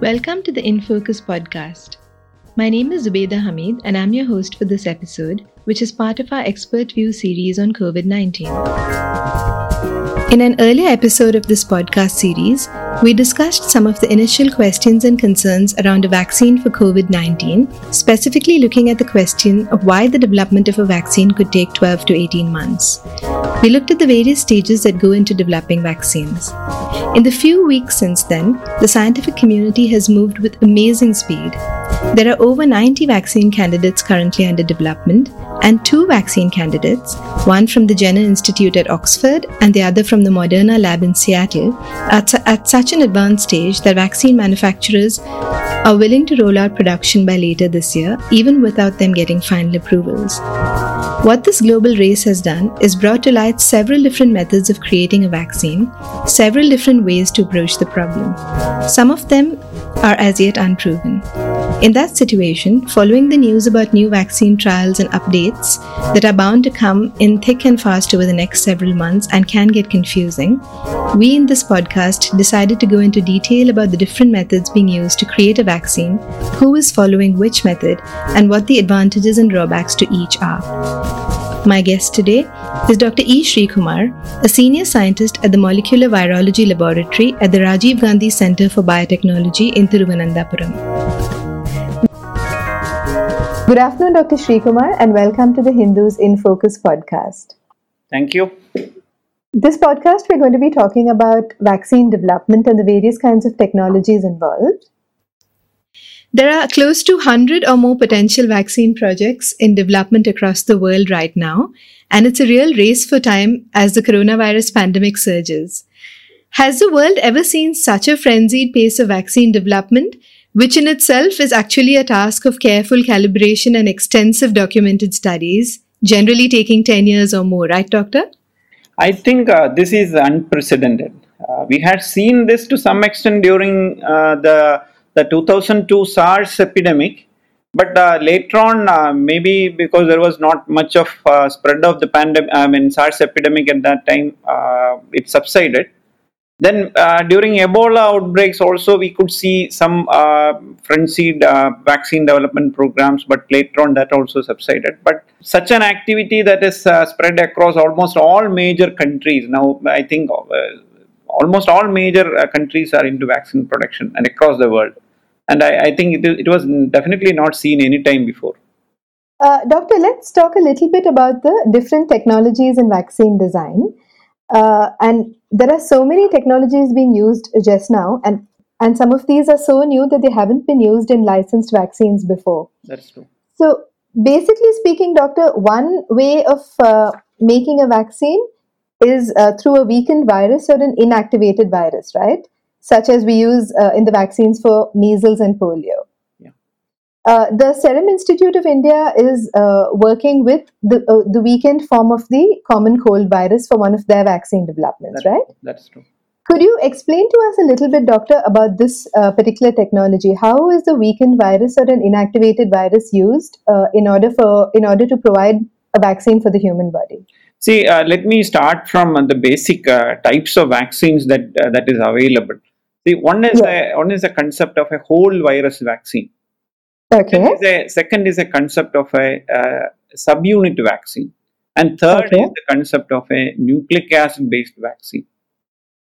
Welcome to the In Focus podcast. My name is Zubeda Hamid, and I'm your host for this episode, which is part of our Expert View series on COVID 19. In an earlier episode of this podcast series, we discussed some of the initial questions and concerns around a vaccine for COVID 19, specifically looking at the question of why the development of a vaccine could take 12 to 18 months. We looked at the various stages that go into developing vaccines. In the few weeks since then, the scientific community has moved with amazing speed. There are over 90 vaccine candidates currently under development, and two vaccine candidates, one from the Jenner Institute at Oxford and the other from the Moderna lab in Seattle, are at such an advanced stage that vaccine manufacturers are willing to roll out production by later this year, even without them getting final approvals. What this global race has done is brought to light several different methods of creating a vaccine, several different ways to approach the problem. Some of them are as yet unproven. In that situation, following the news about new vaccine trials and updates that are bound to come in thick and fast over the next several months and can get confusing, we in this podcast decided to go into detail about the different methods being used to create a vaccine, who is following which method, and what the advantages and drawbacks to each are. My guest today is Dr. E. Srikumar, a senior scientist at the Molecular Virology Laboratory at the Rajiv Gandhi Center for Biotechnology in Thiruvananthapuram. Good afternoon, Dr. Srikumar, and welcome to the Hindus in Focus podcast. Thank you. This podcast, we're going to be talking about vaccine development and the various kinds of technologies involved. There are close to 100 or more potential vaccine projects in development across the world right now, and it's a real race for time as the coronavirus pandemic surges. Has the world ever seen such a frenzied pace of vaccine development? which in itself is actually a task of careful calibration and extensive documented studies, generally taking 10 years or more, right, Doctor? I think uh, this is unprecedented. Uh, we had seen this to some extent during uh, the, the 2002 SARS epidemic, but uh, later on, uh, maybe because there was not much of uh, spread of the pandemic, I mean SARS epidemic at that time, it subsided then uh, during Ebola outbreaks, also we could see some uh, frenzied uh, vaccine development programs, but later on that also subsided. But such an activity that is uh, spread across almost all major countries now, I think uh, almost all major uh, countries are into vaccine production and across the world. And I, I think it, it, was definitely not seen any time before. doctor, let's talk a little bit about the different technologies in vaccine design. and there are so many technologies being used just now and and some of these are so new that they haven't been used in licensed vaccines before that's true so basically speaking doctor one way of uh, making a vaccine is uh, through a weakened virus or an inactivated virus right such as we use uh, in the vaccines for measles and polio uh, the Serum Institute of India is uh, working with the uh, the weakened form of the common cold virus for one of their vaccine developments, that, right? That's true. Could you explain to us a little bit, doctor, about this uh, particular technology? How is the weakened virus or an inactivated virus used uh, in order for in order to provide a vaccine for the human body? See, let me start from the basic types of vaccines that that is available. See, one is a, one is the concept of a whole virus vaccine Okay. Second is a, second is a concept of a uh, subunit vaccine. And third okay. is the concept of a nucleic acid based vaccine.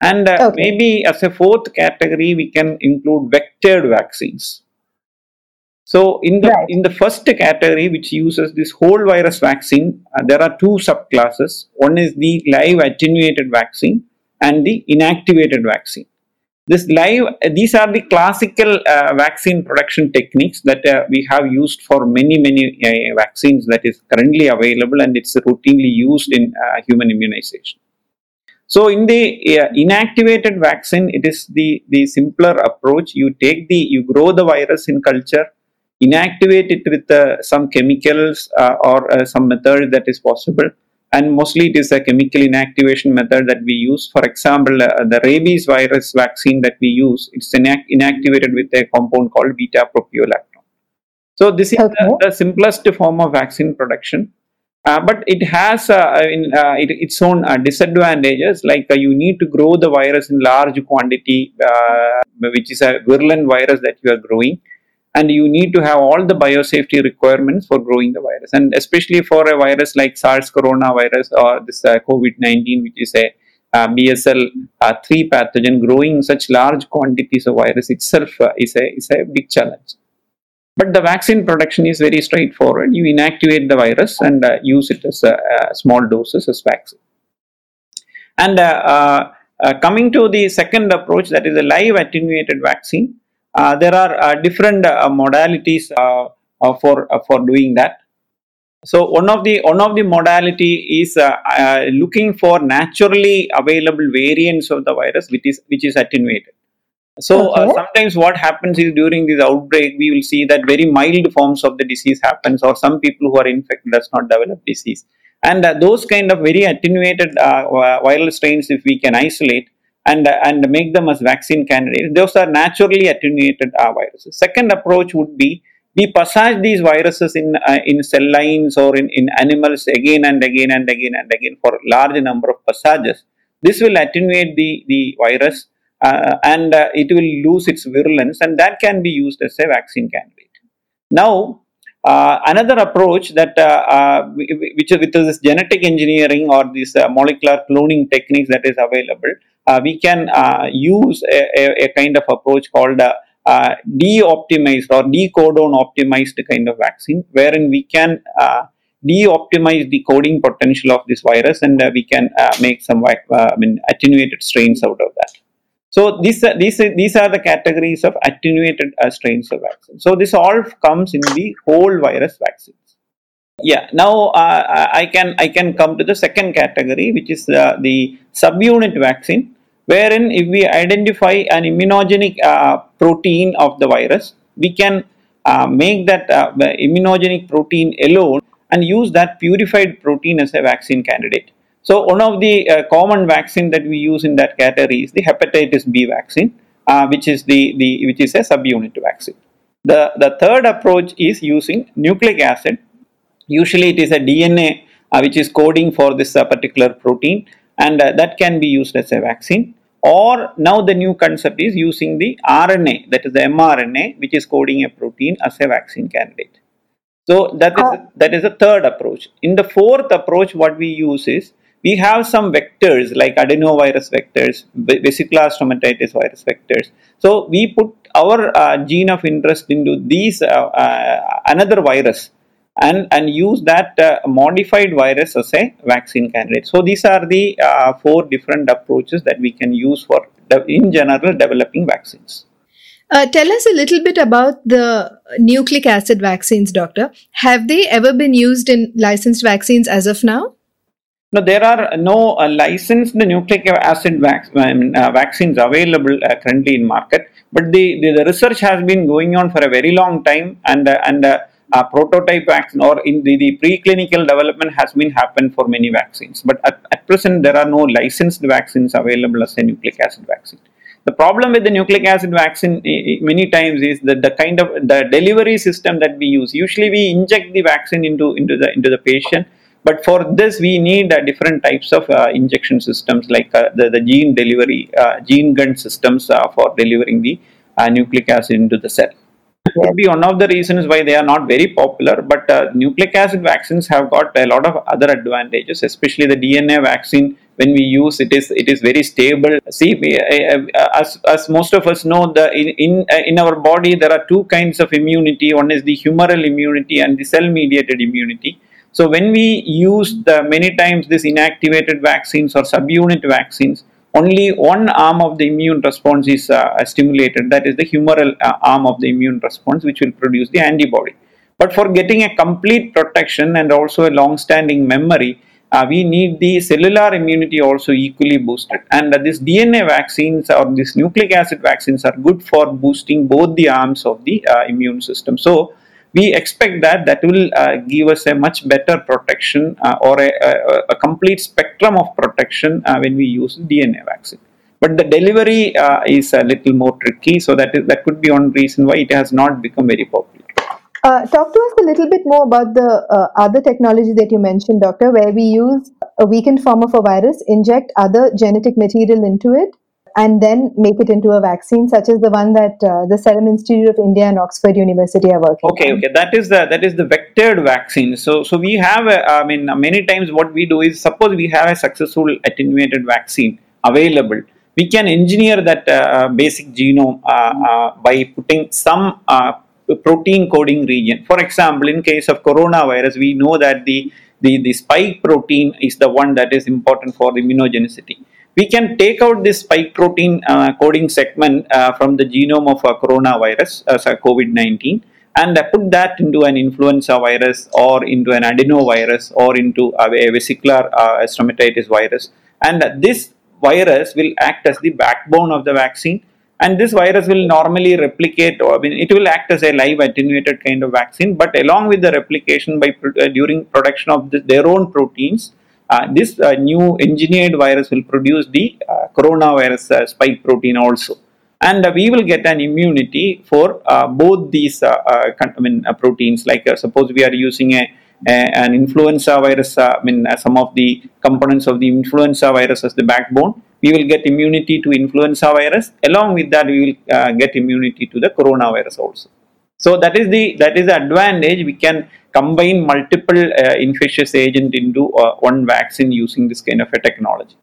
And uh, okay. maybe as a fourth category, we can include vectored vaccines. So in the right. in the first category, which uses this whole virus vaccine, uh, there are two subclasses. One is the live attenuated vaccine and the inactivated vaccine this live these are the classical uh, vaccine production techniques that uh, we have used for many many uh, vaccines that is currently available and it's routinely used in uh, human immunization so in the uh, inactivated vaccine it is the the simpler approach you take the you grow the virus in culture inactivate it with uh, some chemicals or some method that is possible and mostly it is a chemical inactivation method that we use. For example, uh, the rabies virus vaccine that we use, it's inact- inactivated with a compound called beta propiolactone. So this is okay. the, the, simplest form of vaccine production. Uh, but it has uh, in, uh, it, its own uh, disadvantages like uh, you need to grow the virus in large quantity uh, which is a virulent virus that you are growing and you need to have all the biosafety requirements for growing the virus and especially for a virus like SARS coronavirus or this COVID-19 which is a BSL-3 pathogen growing such large quantities of virus itself is, a, is a big challenge. But the vaccine production is very straightforward. You inactivate the virus and uh, use it as small doses as vaccine. And uh, uh, uh, coming to the second approach, that is a live attenuated vaccine, uh, there are different modalities for for doing that. So one of the one of the modality is looking for naturally available variants of the virus, which is which is attenuated. So uh, okay. uh, sometimes what happens is during this outbreak, we will see that very mild forms of the disease happens, or some people who are infected does not develop disease. And uh, those kind of very attenuated uh, viral strains, if we can isolate and uh, and make them as vaccine candidates, those are naturally attenuated uh, viruses. Second approach would be we passage these viruses in in cell lines or in, in animals again and again and again and again for large number of passages. This will attenuate the, the virus uh, and uh, it will lose its virulence and that can be used as a vaccine candidate. Now, uh, another approach that uh, uh, which is with this genetic engineering or this uh, molecular cloning techniques that is available, we can use a, a, a, kind of approach called de-optimized or decodon optimized kind of vaccine, wherein we can de-optimize the coding potential of this virus and we can make some I mean, attenuated strains out of that. So these are, these are, these are the categories of attenuated uh, strains of vaccine. So this all comes in the whole virus vaccines. Yeah. Now uh, I can I can come to the second category, which is uh, the subunit vaccine, wherein if we identify an immunogenic uh, protein of the virus, we can uh, make that uh, immunogenic protein alone and use that purified protein as a vaccine candidate. So one of the uh, common vaccine that we use in that category is the hepatitis B vaccine, uh, which is the, the which is a subunit vaccine. The the third approach is using nucleic acid. Usually it is a DNA uh, which is coding for this uh, particular protein, and uh, that can be used as a vaccine. Or now the new concept is using the RNA, that is the mRNA, which is coding a protein as a vaccine candidate. So that is oh. that is the third approach. In the fourth approach, what we use is we have some vectors like adenovirus vectors, vesicular stomatitis virus vectors. So we put our uh, gene of interest into these uh, uh, another virus and and use that uh, modified virus as a vaccine candidate. So these are the uh, four different approaches that we can use for in general developing vaccines. Uh, tell us a little bit about the nucleic acid vaccines, doctor. Have they ever been used in licensed vaccines as of now? No, there are no uh, licensed nucleic acid vac- I uh, vaccines available uh, currently in market, but the, the, the, research has been going on for a very long time, and and uh, prototype vaccine or in the, the preclinical development has been happened for many vaccines. But at, at present, there are no licensed vaccines available as a nucleic acid vaccine. The problem with the nucleic acid vaccine many times is that the kind of the delivery system that we use. Usually, we inject the vaccine into into the into the patient but for this, we need uh, different types of uh, injection systems like uh, the, the gene delivery, uh, gene gun systems uh, for delivering the uh, nucleic acid into the cell. Could be one of the reasons why they are not very popular, but nucleic acid vaccines have got a lot of other advantages, especially the DNA vaccine. When we use it, is it is very stable. See, we, as, as most of us know, the in in, in our body there are two kinds of immunity. One is the humoral immunity and the cell-mediated immunity so when we use the many times this inactivated vaccines or subunit vaccines, only one arm of the immune response is uh, stimulated. That is the humoral uh, arm of the immune response, which will produce the antibody. But for getting a complete protection and also a long-standing memory, uh, we need the cellular immunity also equally boosted. And uh, these DNA vaccines or these nucleic acid vaccines are good for boosting both the arms of the uh, immune system. So we expect that that will uh, give us a much better protection uh, or a, a, a, complete spectrum of protection uh, when we use DNA vaccine. But the delivery uh, is a little more tricky, so that is that could be one reason why it has not become very popular. Uh, talk to us a little bit more about the uh, other technology that you mentioned, Doctor, where we use a weakened form of a virus, inject other genetic material into it, and then make it into a vaccine, such as the one that uh, the Serum Institute of India and Oxford University are working. Okay, on. okay, that is the that is the vectored vaccine. So, so we have, a, I mean, many times what we do is suppose we have a successful attenuated vaccine available, we can engineer that uh, basic genome uh, uh, by putting some uh, protein coding region. For example, in case of coronavirus, we know that the the, the spike protein is the one that is important for immunogenicity we can take out this spike protein uh, coding segment uh, from the genome of a coronavirus, uh, COVID-19, and put that into an influenza virus or into an adenovirus or into a, vesicular uh, stomatitis virus. And this virus will act as the backbone of the vaccine. And this virus will normally replicate, or I mean, it will act as a live attenuated kind of vaccine. But along with the replication by uh, during production of this, their own proteins, uh, this uh, new engineered virus will produce the uh, coronavirus spike protein also and uh, we will get an immunity for uh, both these uh, I mean, proteins. Like suppose we are using a an influenza virus, I mean some of the components of the influenza virus as the backbone. We will get immunity to influenza virus. Along with that, we will get immunity to the coronavirus also. So that is the that is the advantage. We can combine multiple uh, infectious agent into uh, one vaccine using this kind of a technology.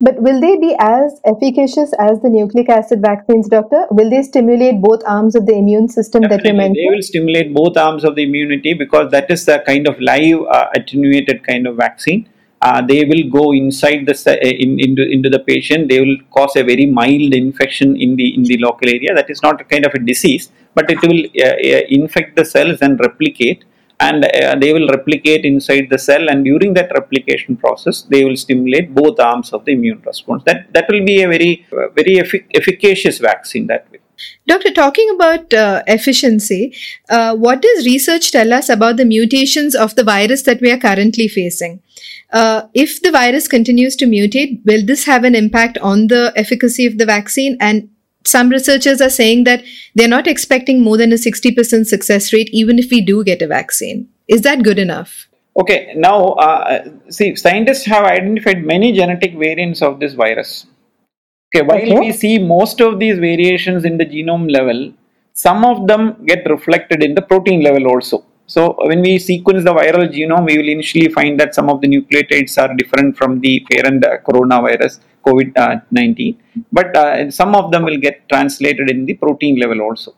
But will they be as efficacious as the nucleic acid vaccines, doctor? Will they stimulate both arms of the immune system Definitely. that you mentioned? They will stimulate both arms of the immunity because that is the kind of live uh, attenuated kind of vaccine. Uh, they will go inside the uh, in, into into the patient. They will cause a very mild infection in the in the local area. That is not a kind of a disease, but it will uh, infect the cells and replicate and uh, they will replicate inside the cell and during that replication process they will stimulate both arms of the immune response that that will be a very very effic- efficacious vaccine that Doctor, talking about uh, efficiency, uh, what does research tell us about the mutations of the virus that we are currently facing? Uh, if the virus continues to mutate, will this have an impact on the efficacy of the vaccine? And some researchers are saying that they're not expecting more than a 60% success rate even if we do get a vaccine. Is that good enough? Okay, now uh, see, scientists have identified many genetic variants of this virus. Okay, while okay. we see most of these variations in the genome level, some of them get reflected in the protein level also. So when we sequence the viral genome, we will initially find that some of the nucleotides are different from the parent uh, coronavirus COVID-19, but uh, some of them will get translated in the protein level also.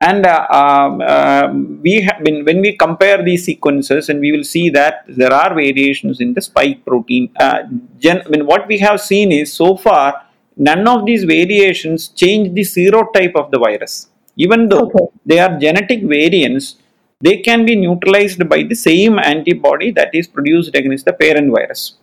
And uh, um, uh, we have been, when we compare these sequences, and we will see that there are variations in the spike protein. Uh, gen, I mean, what we have seen is so far, none of these variations change the serotype of the virus. Even though okay. they are genetic variants, they can be neutralized by the same antibody that is produced against the parent virus.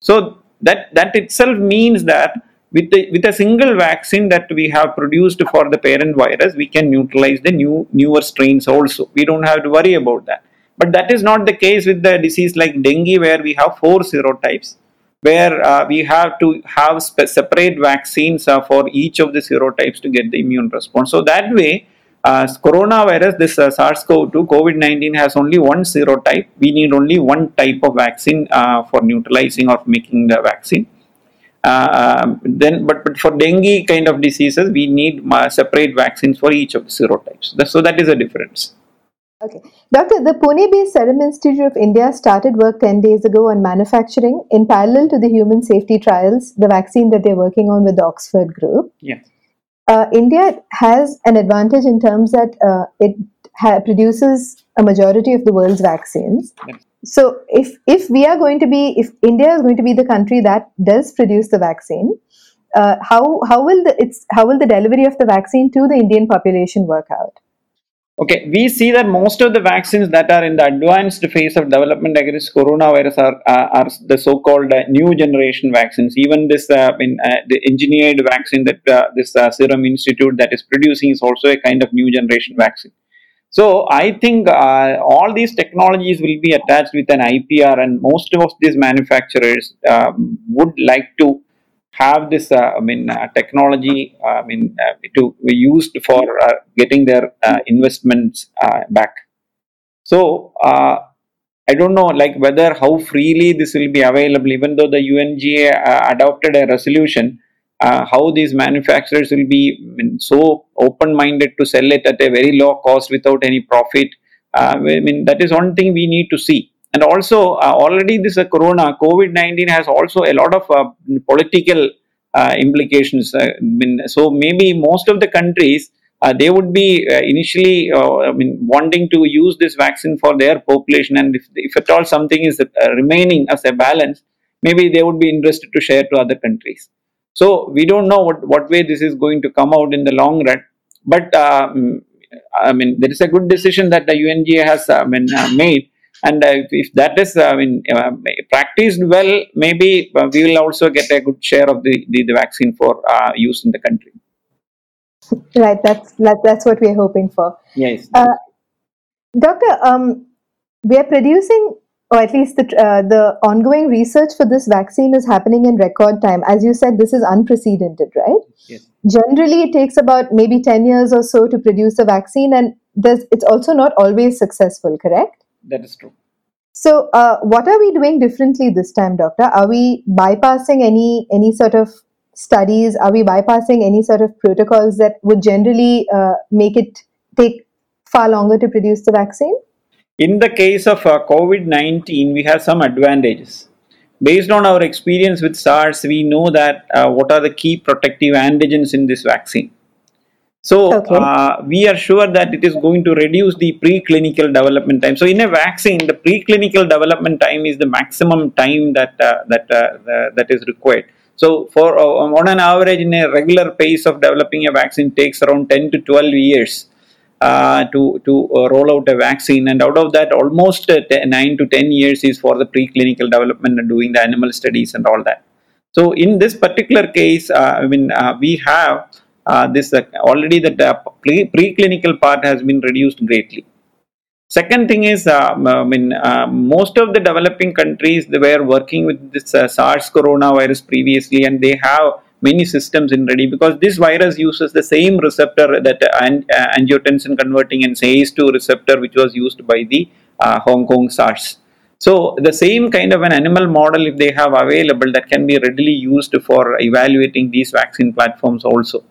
So that, that itself means that with, the, with a single vaccine that we have produced for the parent virus, we can neutralize the new newer strains also. We don't have to worry about that. But that is not the case with the disease like dengue, where we have four serotypes, where uh, we have to have separate vaccines uh, for each of the serotypes to get the immune response. So that way, uh, coronavirus, this uh, SARS-CoV-2, COVID-19 has only one serotype. We need only one type of vaccine uh, for neutralizing or making the vaccine. Uh, then, but, but for dengue kind of diseases, we need uh, separate vaccines for each of the serotypes. So that is a difference. Okay. Doctor, the Pune based Serum Institute of India started work 10 days ago on manufacturing, in parallel to the human safety trials, the vaccine that they're working on with the Oxford group. Yes uh, India has an advantage in terms that uh, it ha- produces a majority of the world's vaccines. So if if we are going to be if India is going to be the country that does produce the vaccine, uh, how how will the it's how will the delivery of the vaccine to the Indian population work out? Okay, we see that most of the vaccines that are in the advanced phase of development against coronavirus are uh, are the so-called uh, new generation vaccines. Even this uh, in, uh, the engineered vaccine that uh, this uh, Serum Institute that is producing is also a kind of new generation vaccine. So I think all these technologies will be attached with an IPR, and most of these manufacturers um, would like to have this, uh, I mean, uh, technology, uh, I mean, to be used for getting their investments back. So I don't know, like whether how freely this will be available, even though the UNGA adopted a resolution. Uh, how these manufacturers will be so open-minded to sell it at a very low cost without any profit. Uh, I mean that is one thing we need to see. And also, uh, already this uh, corona, COVID 19 has also a lot of uh, political implications. I mean, so maybe most of the countries uh, they would be uh, initially uh, I mean, wanting to use this vaccine for their population, and if, if at all something is remaining as a balance, maybe they would be interested to share to other countries. So we don't know what, what way this is going to come out in the long run, but um, I mean there is a good decision that the UNGA has I mean, made. And uh, if, that is, I mean, practiced well, maybe we will also get a good share of the, the, the vaccine for use in the country. Right, that's that, that's what we're hoping for. Yes. Uh, Doctor, um, we are producing, or at least the uh, the ongoing research for this vaccine is happening in record time. As you said, this is unprecedented, right? Yes. Generally, it takes about maybe ten years or so to produce a vaccine, and there's, it's also not always successful. Correct? That is true. So, uh, what are we doing differently this time, doctor? Are we bypassing any any sort of studies? Are we bypassing any sort of protocols that would generally uh, make it take far longer to produce the vaccine? In the case of uh, COVID 19, we have some advantages. Based on our experience with SARS, we know that uh, what are the key protective antigens in this vaccine. So okay. uh, we are sure that it is going to reduce the preclinical development time. So in a vaccine, the preclinical development time is the maximum time that uh, that uh, that is required. So for uh, on an average, in a regular pace of developing a vaccine takes around 10 to 12 years uh, to to uh, roll out a vaccine, and out of that, almost uh, 9 to 10 years is for the preclinical development and doing the animal studies and all that. So in this particular case, uh, I mean uh, we have this already the pre- preclinical part has been reduced greatly. Second thing is, uh, I mean, uh, most of the developing countries they were working with this uh, SARS coronavirus previously, and they have many systems in ready because this virus uses the same receptor that uh, angiotensin converting and ACE2 receptor which was used by the uh, Hong Kong SARS. So the same kind of an animal model if they have available that can be readily used for evaluating these vaccine platforms also.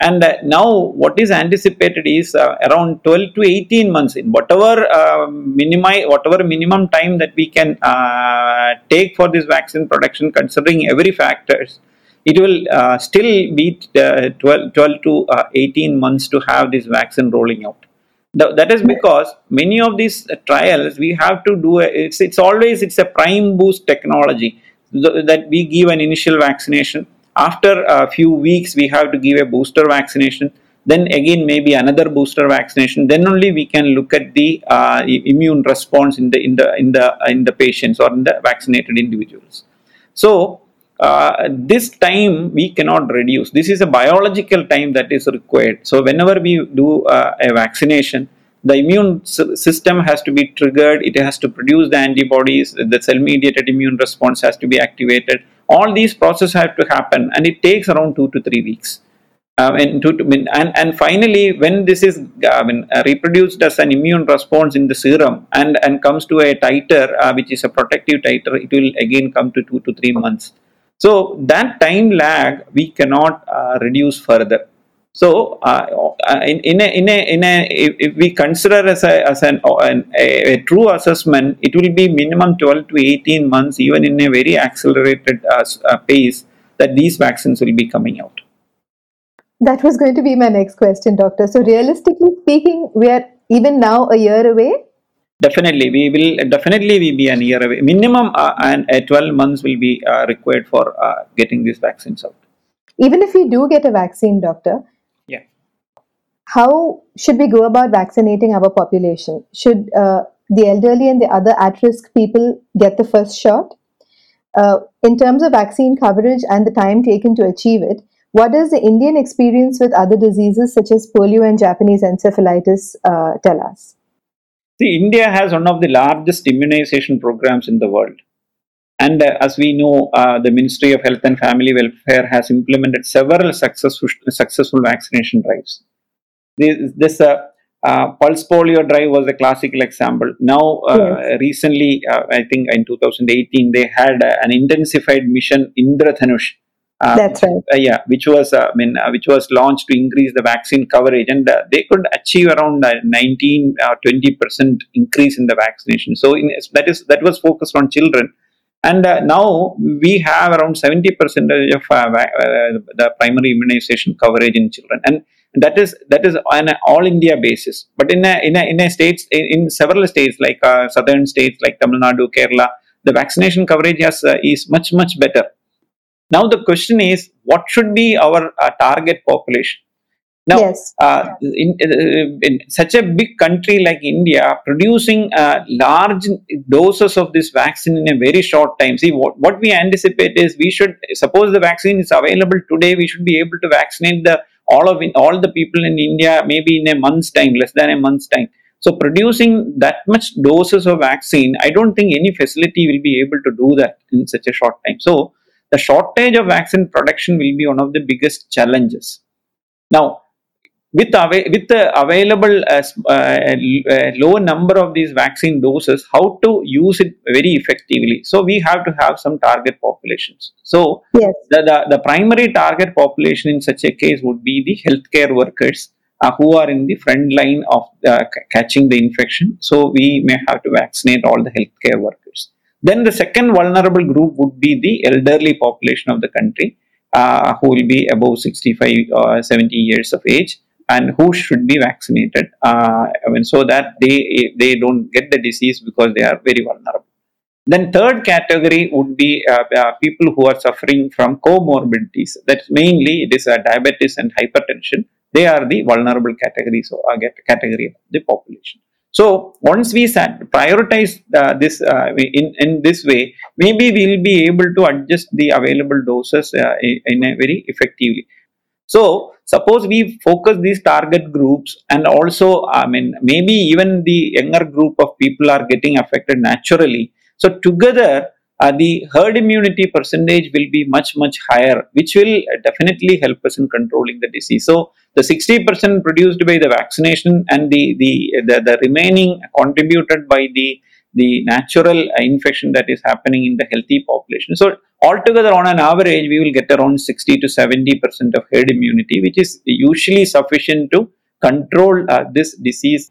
And uh, now, what is anticipated is uh, around 12 to 18 months. In whatever uh, minimi- whatever minimum time that we can uh, take for this vaccine production, considering every factors, it will uh, still be uh, 12, 12 to 18 months to have this vaccine rolling out. that is because many of these trials we have to do. A, it's it's always it's a prime boost technology that we give an initial vaccination after a few weeks, we have to give a booster vaccination. Then again, maybe another booster vaccination. Then only we can look at the uh, immune response in the in the in the in the patients or in the vaccinated individuals. So uh, this time we cannot reduce. This is a biological time that is required. So whenever we do uh, a vaccination, the immune system has to be triggered. It has to produce the antibodies. The cell-mediated immune response has to be activated all these processes have to happen and it takes around two to three weeks. Uh, and, to, and, and finally when this is uh, mean, uh, reproduced as an immune response in the serum and, and comes to a titer uh, which is a protective titer it will again come to two to three months. So that time lag we cannot uh, reduce further so, uh, uh, in, in, a, in, a, in a, if, we consider as, a, as an, an a, a, true assessment, it will be minimum 12 to 18 months, even in a very accelerated uh, uh, pace, that these vaccines will be coming out. That was going to be my next question, Doctor. So, realistically speaking, we are even now a year away. Definitely, we will definitely we be a year away. Minimum uh, and 12 months will be uh, required for getting these vaccines out. Even if we do get a vaccine, doctor, how should we go about vaccinating our population? Should uh, the elderly and the other at risk people get the first shot? Uh, in terms of vaccine coverage and the time taken to achieve it, what does the Indian experience with other diseases such as polio and Japanese encephalitis uh, tell us? See, India has one of the largest immunization programs in the world. And uh, as we know, uh, the Ministry of Health and Family Welfare has implemented several successful, successful vaccination drives this, this uh, uh, pulse polio drive was a classical example. Now, uh, yes. recently, uh, I think in 2018, they had an intensified mission Indradhanush. Uh, That's right. Uh, yeah, which was I mean, which was launched to increase the vaccine coverage, and they could achieve around 19 or 20 percent increase in the vaccination. So, in, that is that was focused on children and uh, now we have around 70 percentage of uh, uh, the primary immunization coverage in children and that is that is on an all india basis but in a in a, in a states in, in several states like uh, southern states like tamil nadu kerala the vaccination coverage has, uh, is much much better now the question is what should be our uh, target population now, yes. uh, in, in, such a big country like India, producing uh, large doses of this vaccine in a very short time. See, what, what we anticipate is we should suppose the vaccine is available today, we should be able to vaccinate the all of all the people in India maybe in a month's time, less than a month's time. So, producing that much doses of vaccine, I don't think any facility will be able to do that in such a short time. So, the shortage of vaccine production will be one of the biggest challenges. Now, with, with the available uh, uh, uh, low number of these vaccine doses, how to use it very effectively. So we have to have some target populations. So yes. the, the, the primary target population in such a case would be the healthcare workers uh, who are in the front line of uh, c- catching the infection. So we may have to vaccinate all the healthcare workers. Then the second vulnerable group would be the elderly population of the country. Uh, who will be above 65 or 70 years of age and who should be vaccinated uh, I mean, so that they they don't get the disease because they are very vulnerable. Then third category would be uh, uh, people who are suffering from comorbidities. That's mainly it is uh, diabetes and hypertension. They are the vulnerable categories or uh, category of the population. So once we prioritize uh, this uh, in, in this way, maybe we will be able to adjust the available doses uh, in a very effectively. So suppose we focus these target groups and also, I mean, maybe even the younger group of people are getting affected naturally. So together, uh, the herd immunity percentage will be much much higher which will definitely help us in controlling the disease so the 60% produced by the vaccination and the the the, the remaining contributed by the the natural infection that is happening in the healthy population. So altogether on an average we will get around 60 to 70 percent of herd immunity which is usually sufficient to control uh, this disease.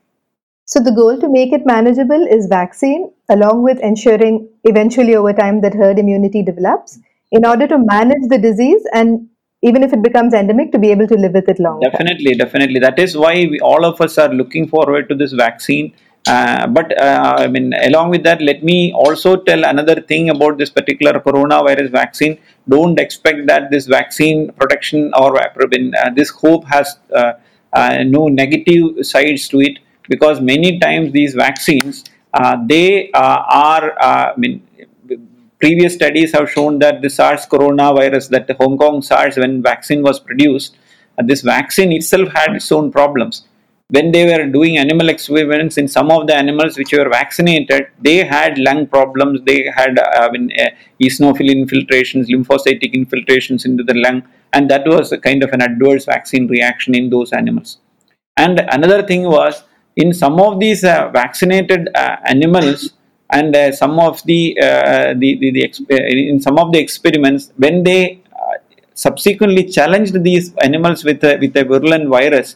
So the goal to make it manageable is vaccine along with ensuring eventually over time that herd immunity develops in order to manage the disease and even if it becomes endemic to be able to live with it long definitely definitely. That is why we, all of us are looking forward to this vaccine uh, but uh, I mean, along with that, let me also tell another thing about this particular coronavirus vaccine. Don't expect that this vaccine protection or uh, this hope has uh, uh, no negative sides to it because many times these vaccines they are. I mean, previous studies have shown that the SARS coronavirus, that the Hong Kong SARS, when vaccine was produced, this vaccine itself had its own problems when they were doing animal experiments in some of the animals which were vaccinated, they had lung problems, they had uh, I mean, uh, eosinophil infiltrations, lymphocytic infiltrations into the lung, and that was a kind of an adverse vaccine reaction in those animals. And another thing was in some of these uh, vaccinated uh, animals and uh, some of the, uh, the, the, the in some of the experiments when they subsequently challenged these animals with a, with a virulent virus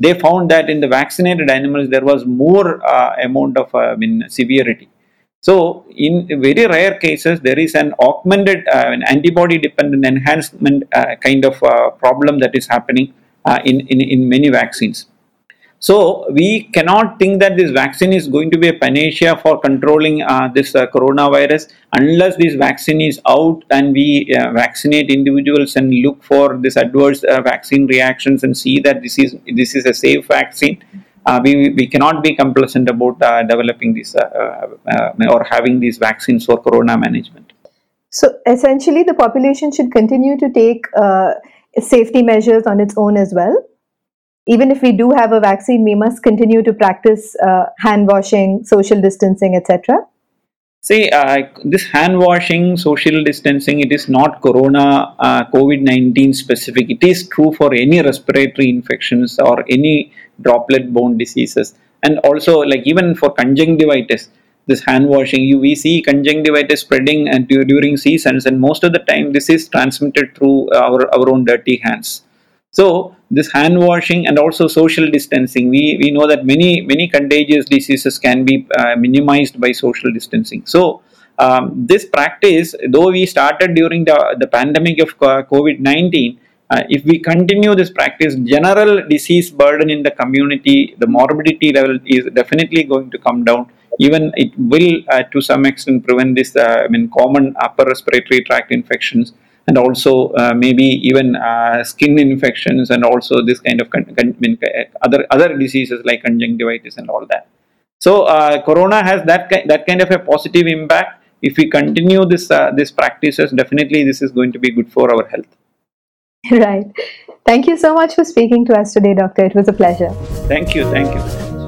they found that in the vaccinated animals there was more uh, amount of uh, I mean, severity. So, in very rare cases, there is an augmented uh, an antibody dependent enhancement uh, kind of uh, problem that is happening uh, in, in, in many vaccines. So we cannot think that this vaccine is going to be a panacea for controlling uh, this uh, coronavirus unless this vaccine is out and we uh, vaccinate individuals and look for this adverse uh, vaccine reactions and see that this is this is a safe vaccine. Uh, we, we cannot be complacent about uh, developing this or having these vaccines for corona management. So essentially, the population should continue to take safety measures on its own as well even if we do have a vaccine, we must continue to practice uh, hand washing, social distancing, etc. See, uh, this hand washing, social distancing, it is not corona, uh, COVID 19 specific. It is true for any respiratory infections or any droplet borne diseases. And also, like even for conjunctivitis, this hand washing, you, we see conjunctivitis spreading and during seasons, and most of the time, this is transmitted through our, our own dirty hands. So this hand washing and also social distancing, we, we know that many many contagious diseases can be uh, minimized by social distancing. So um, this practice, though we started during the, the pandemic of COVID-19, uh, if we continue this practice, general disease burden in the community, the morbidity level is definitely going to come down. Even it will, uh, to some extent, prevent this. Uh, I mean, common upper respiratory tract infections and also uh, maybe even uh, skin infections and also this kind of con- con- other other diseases like conjunctivitis and all that. So uh, corona has that ki- that kind of a positive impact. If we continue this uh, this practices, definitely this is going to be good for our health. Right. Thank you so much for speaking to us today, doctor. It was a pleasure. Thank you. Thank you.